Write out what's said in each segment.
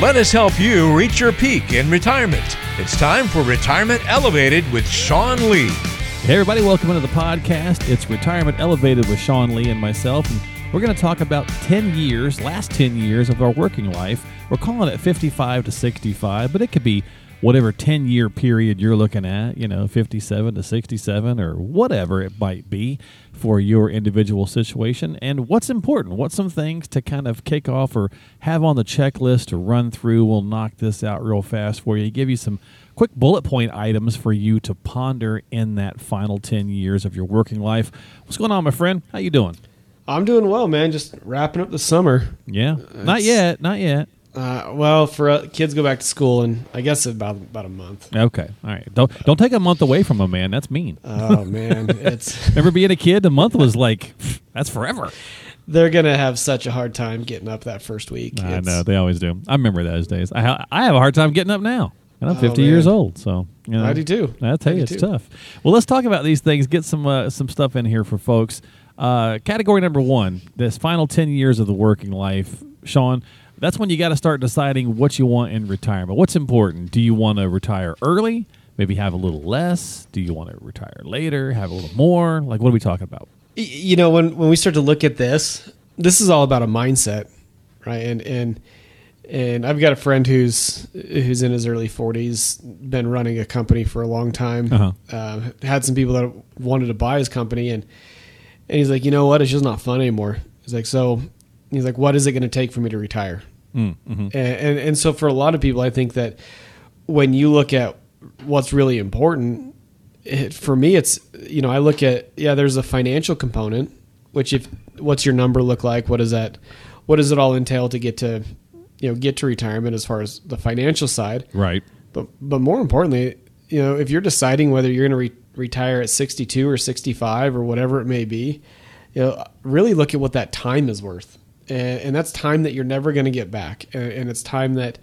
let us help you reach your peak in retirement. It's time for Retirement Elevated with Sean Lee. Hey, everybody, welcome into the podcast. It's Retirement Elevated with Sean Lee and myself. And we're going to talk about 10 years, last 10 years of our working life. We're calling it 55 to 65, but it could be whatever 10 year period you're looking at, you know, 57 to 67 or whatever it might be for your individual situation. And what's important? What's some things to kind of kick off or have on the checklist to run through? We'll knock this out real fast for you, give you some quick bullet point items for you to ponder in that final 10 years of your working life. What's going on, my friend? How you doing? I'm doing well, man. Just wrapping up the summer. Yeah. Uh, not yet. Not yet. Uh, well, for uh, kids go back to school, and I guess about about a month. Okay, all right. Don't don't take a month away from a man. That's mean. Oh man, it's Remember being a kid? A month was like that's forever. they're gonna have such a hard time getting up that first week. I It's- know they always do. I remember those days. I ha- I have a hard time getting up now, and I'm Oh, 50 man. years old. So you know, I do too. I tell you, it's too. tough. Well, let's talk about these things. Get some uh, some stuff in here for folks. Uh, category number one: this final 10 years of the working life, Sean. That's when you got to start deciding what you want in retirement. What's important? Do you want to retire early? Maybe have a little less. Do you want to retire later? Have a little more? Like, what are we talking about? You know when when we start to look at this, this is all about a mindset, right? And and and I've got a friend who's who's in his early 40s, been running a company for a long time. Uh-huh. Uh, had some people that wanted to buy his company, and and he's like, you know what, it's just not fun anymore. He's like, so he's like, what is it going to take for me to retire? Mm, hmm and, and and so for a lot of people, I think that when you look at what's really important, it, for me, it's you know I look at yeah, there's a financial component, which if what's your number look like? What does that? What does it all entail to get to you know get to retirement as far as the financial side? Right. But but more importantly, you know if you're deciding whether you're going to re- retire at 62 or 65 or whatever it may be, you know really look at what that time is worth, and, and that's time that you're never going to get back, and, and it's time that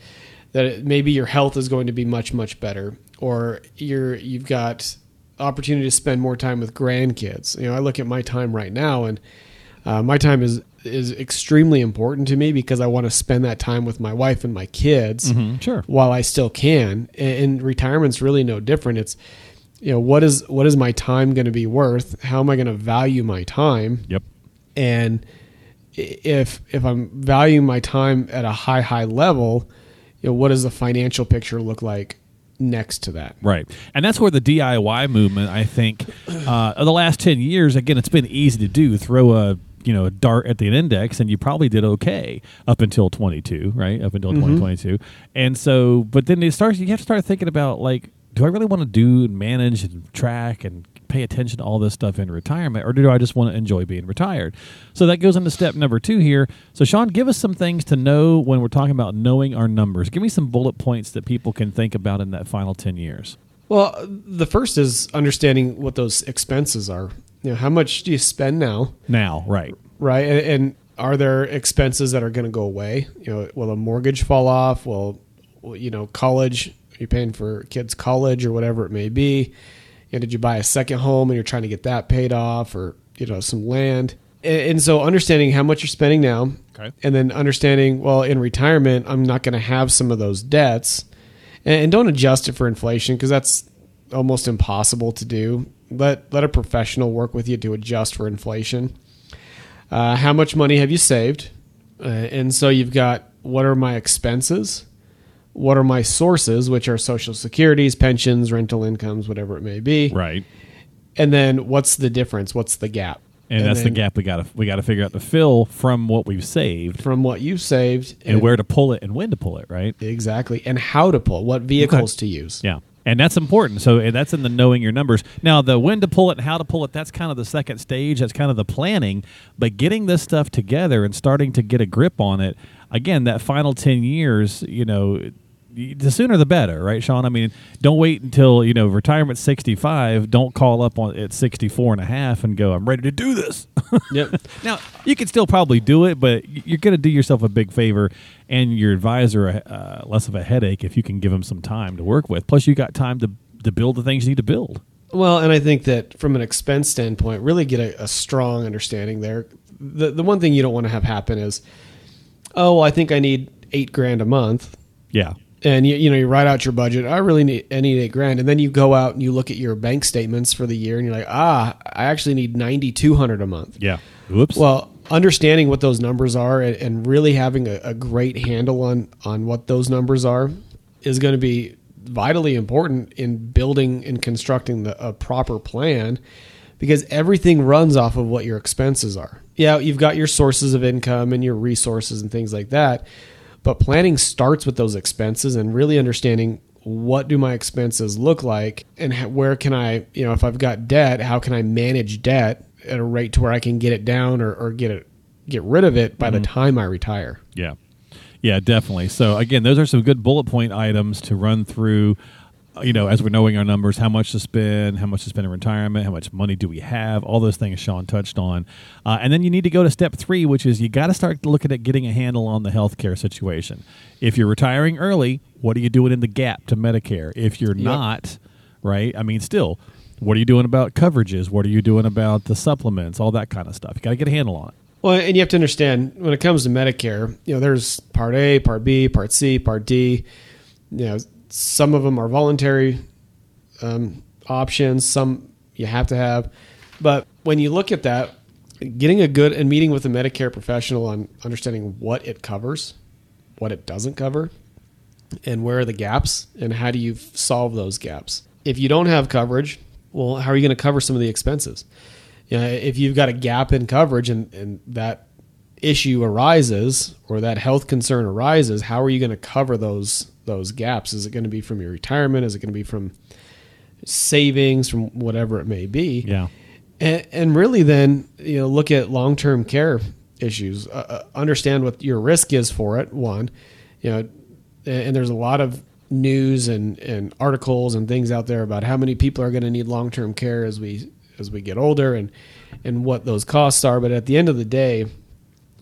that it, maybe your health is going to be much much better, or you're you've got opportunity to spend more time with grandkids. You know I look at my time right now, and uh, my time is is extremely important to me because I want to spend that time with my wife and my kids Mhm, sure. while I still can. And, and retirement's really no different. It's you know what is what is my time going to be worth? How am I going to value my time? Yep. And if if I'm valuing my time at a high high level, you know what does the financial picture look like next to that? Right. And that's where the DIY movement, I think, uh, of the last 10 years, again, it's been easy to do. Throw a, you know, a dart at the index and you probably did okay up until 22, right? Up until 2022. And so, but then it starts, you have to start thinking about like, do I really want to do and manage and track and pay attention to all this stuff in retirement or do I just want to enjoy being retired? So that goes into step number two here. So Sean, give us some things to know when we're talking about knowing our numbers. Give me some bullet points that people can think about in that final 10 years. Well, the first is understanding what those expenses are. You know, how much do you spend now? Now, right. right? And, and are there expenses that are going to go away? You know, will a mortgage fall off? Will you know college? Are you paying for kids' college or whatever it may be? You know, did you buy a second home and you're trying to get that paid off, or you know some land? And, and so understanding how much you're spending now, Okay. and then understanding well in retirement I'm not going to have some of those debts, and, and don't adjust it for inflation because that's almost impossible to do. Let let a professional work with you to adjust for inflation uh, how much money have you saved uh, and so you've got what are my expenses what are my sources which are social securities pensions rental incomes whatever it may be Right. and then what's the difference what's the gap And, that's the gap we got to we got to figure out to fill from what we've saved from what you've saved and where to pull it and when to pull it, right? exactly and how to pull what vehicles to use Yeah. And that's important. So that's in the knowing your numbers. Now, the when to pull it and how to pull it, that's kind of the second stage. That's kind of the planning. But getting this stuff together and starting to get a grip on it, again, that final 10 years, you know, the sooner the better, right, Sean? I mean, don't wait until, you know, retirement 65. Don't call up on at 64 and a half and go, I'm ready to do this. yep Now, you can still probably do it, but you're going to do yourself a big favor and your advisor uh, less of a headache if you can give him some time to work with. Plus, you got time to, to build the things you need to build. Well, and I think that from an expense standpoint, really get a, a strong understanding there. The the one thing you don't want to have happen is, oh, well, I think I need eight grand a month. Yeah. And you, you know you write out your budget i really need i need eight grand and then you go out and you look at your bank statements for the year and you're like ah i actually need 9200 a month Yeah. Whoops. well understanding what those numbers are and, and really having a, a great handle on on what those numbers are is going to be vitally important in building and constructing the, a proper plan because everything runs off of what your expenses are yeah you've got your sources of income and your resources and things like that but planning starts with those expenses and really understanding what do my expenses look like and where can I, you know, if I've got debt, how can I manage debt at a rate to where I can get it down or, or get it get rid of it by the mm-hmm. time I retire. Yeah. Yeah, definitely. So again, those are some good bullet point items to run through. You know, as we're knowing our numbers, how much to spend, how much to spend in retirement, how much money do we have, all those things Sean touched on. Uh, and then you need to go to step three, which is you got to start looking at getting a handle on the healthcare situation. If you're retiring early, what are you doing in the gap to Medicare? If you're not, right? I mean, still, what are you doing about coverages? What are you doing about the supplements? All that kind of stuff. You got to get a handle on it. Well, and you have to understand when it comes to Medicare, you know, there's Part A, Part B, Part C, Part D. You know, some of them are voluntary um, options. Some you have to have. But when you look at that, getting a good and meeting with a Medicare professional on understanding what it covers, what it doesn't cover, and where are the gaps, and how do you solve those gaps. If you don't have coverage, well, how are you going to cover some of the expenses? You know, if you've got a gap in coverage and, and that issue arises or that health concern arises, how are you going to cover those those gaps? Is it going to be from your retirement? Is it going to be from savings, from whatever it may be? Yeah. and, and really then you know look at long-term care issues uh, uh, understand what your risk is for it one you know and, there's a lot of news and, and articles and things out there about how many people are going to need long-term care as we as we get older and and what those costs are but at the end of the day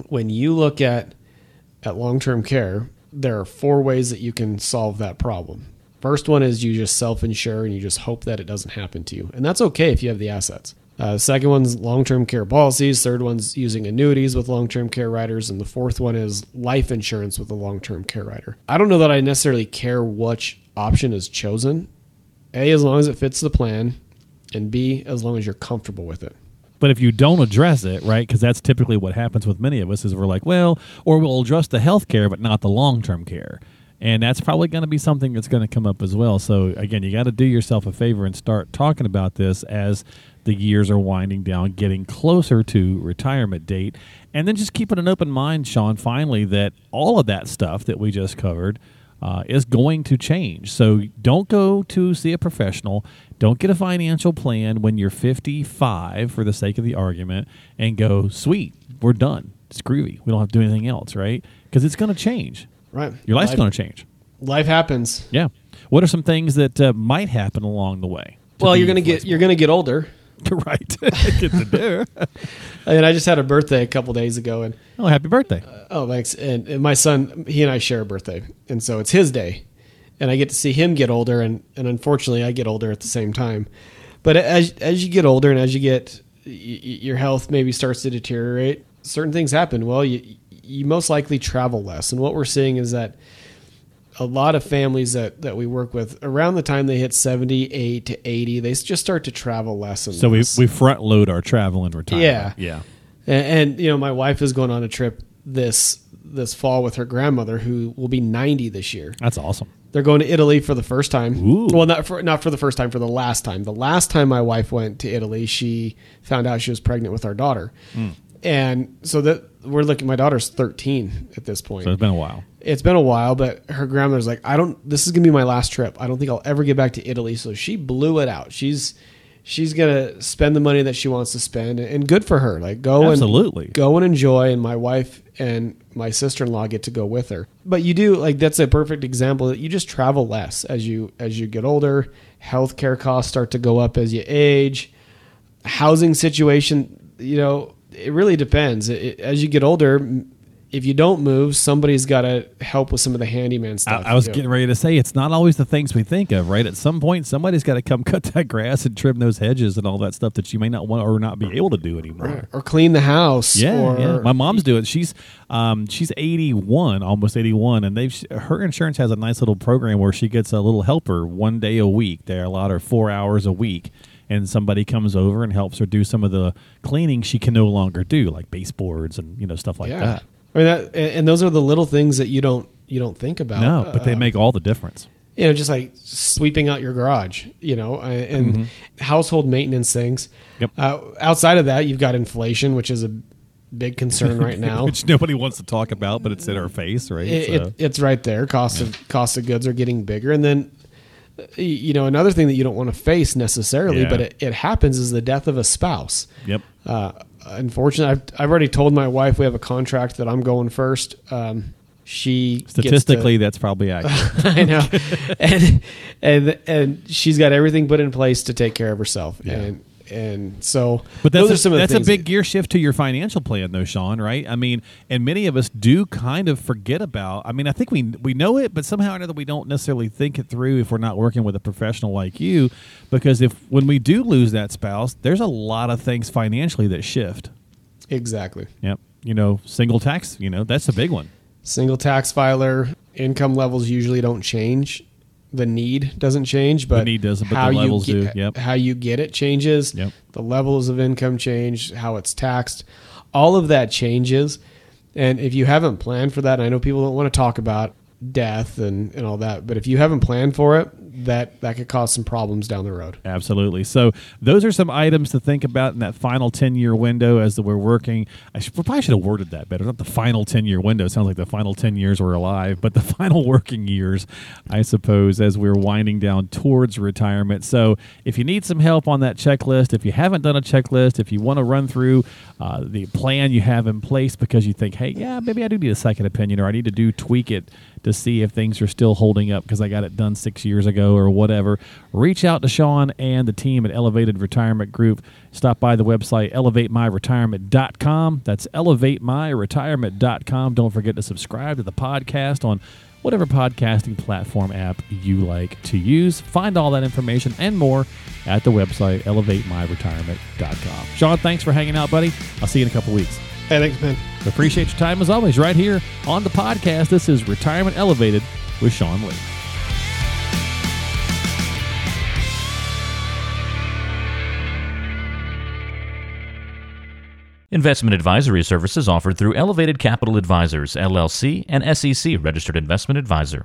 when you look at at long-term care there are four ways that you can solve that problem. First one is you just self-insure and you just hope that it doesn't happen to you. And that's okay if you have the assets. Uh, second one's long-term care policies. Third one's using annuities with long-term care riders. And the fourth one is life insurance with a long-term care rider. I don't know that i necessarily care which option is chosen. A as long as it fits the plan. And b as long as you're comfortable with it But if you don't address it, right, because that's typically what happens with many of us, is we're like, well, or we'll address the health care, but not the long term care. And that's probably going to be something that's going to come up as well. So, again, you got to do yourself a favor and start talking about this as the years are winding down, getting closer to retirement date. And then just keeping an open mind, Sean, finally, that all of that stuff that we just covered uh, is going to change. So don't go to see a professional. Don't get a financial plan when you're 55, for the sake of the argument, and go, sweet, we're done. It's groovy. We don't have to do anything else, right? Because it's going to change. right Your life's life, going to change. life happens Yeah. What are some things that uh, might happen along the way? well you're gonna get you're gonna get older right. get to do. and i just had a birthday a couple days ago and Oh, happy birthday! Oh, thanks. And, and my son, he and I share a birthday, and so it's his day, and I get to see him get older, and, and unfortunately, I get older at the same time. But as as you get older, and as you get y- your health maybe starts to deteriorate, certain things happen. Well, you you most likely travel less, and what we're seeing is that a lot of families that, that we work with around the time they hit 78 to 80 they just start to travel less and So we, less. we front load our travel and retirement. Yeah. Yeah. And, and you know, my wife is going on a trip this this fall with her grandmother, who will be 90 this year. That's awesome. They're going to Italy for the first time. Ooh. Well, not for not for the first time, for the last time. The last time my wife went to Italy, she found out she was pregnant with our daughter, Hmm. and so that we're looking. My daughter's 13 at this point. So it's been a while. it's been a while, but her grandmother's like, I don't. This is gonna be my last trip. I don't think I'll ever get back to Italy. So she blew it out. She's she's gonna spend the money that she wants to spend, and good for her. Like go Absolutely. and go and enjoy. And my wife and my sister in law get to go with her. But you do like that's a perfect example that you just travel less as you as you get older. Healthcare costs start to go up as you age. Housing situation, you know, it really depends. It, as you get older, if you don't move, somebody's got to help with some of the handyman stuff. I was too. getting ready to say it's not always the things we think of, right? At some point, somebody's got to come cut that grass and trim those hedges and all that stuff that you may not want or not be able to do anymore. or clean the house. Yeah, or, yeah. My mom's doing. She's um, she's eighty one, almost eighty one, and they've her insurance has a nice little program where she gets a little helper one day a week. They allow her four hours a week, and somebody comes over and helps her do some of the cleaning she can no longer do, like baseboards and you know stuff like yeah. that. I mean, that, and those are the little things that you don't you don't think about. No, but they Uh, make all the difference. you know, just like sweeping out your garage, you know, uh, and household maintenance things. Mm-hmm. Yep. Uh, outside of that, you've got inflation, which is a big concern right now. which nobody wants to talk about, but it's in our face, right? it, So- it, it's right there. Cost of cost of goods are getting bigger, and then you know another thing that you don't want to face necessarily, Yeah. but it, it happens is the death of a spouse. yep. Uh, unfortunately, I've, I've already told my wife we have a contract that I'm going first. Um, she gets to- Statistically, that's probably accurate. I know, and and and she's got everything put in place to take care of herself, Yeah. and and so. But that's those a, are some of the that's a big that- gear shift to your financial plan, though, Sean. Right? I mean, and many of us do kind of forget about. I mean, I think we we know it, but somehow or another we don't necessarily think it through if we're not working with a professional like you. Because if when we do lose that spouse, there's a lot of things financially that shift. exactly. Yep. You know, single tax. You know, that's a big one. Single tax filer income levels usually don't change. The need doesn't change, but the need doesn't, but the how you levels get, do. Yep. How you get it changes. Yep. The levels of income change. How it's taxed. All of that changes. And if you haven't planned for that, I know people don't want to talk about death and, and all that, but if you haven't planned for it, that that could cause some problems down the road. Absolutely. So those are some items to think about in that final ten year window as we're working. I should, probably should have worded that better. Not the final ten year window. It sounds like the final ten years we're alive, but the final working years, I suppose, as we're winding down towards retirement. So if you need some help on that checklist, if you haven't done a checklist, if you want to run through uh, the plan you have in place because you think, hey, yeah, maybe I do need a second opinion, or I need to do tweak it to see if things are still holding up because I got it done six years ago or whatever, reach out to Sean and the team at Elevated Retirement Group. Stop by the website elevatemyretirement.com. That's elevatemyretirement.com. Don't forget to subscribe to the podcast on whatever podcasting platform app you like to use. Find all that information and more at the website elevatemyretirement.com. Sean, thanks for hanging out, buddy. I'll see you in a couple weeks. Hey, thanks, man. Appreciate your time as always, right here on the podcast. This is Retirement Elevated with Sean Lee. Investment advisory services offered through Elevated Capital Advisors, LLC, and SEC registered investment advisor.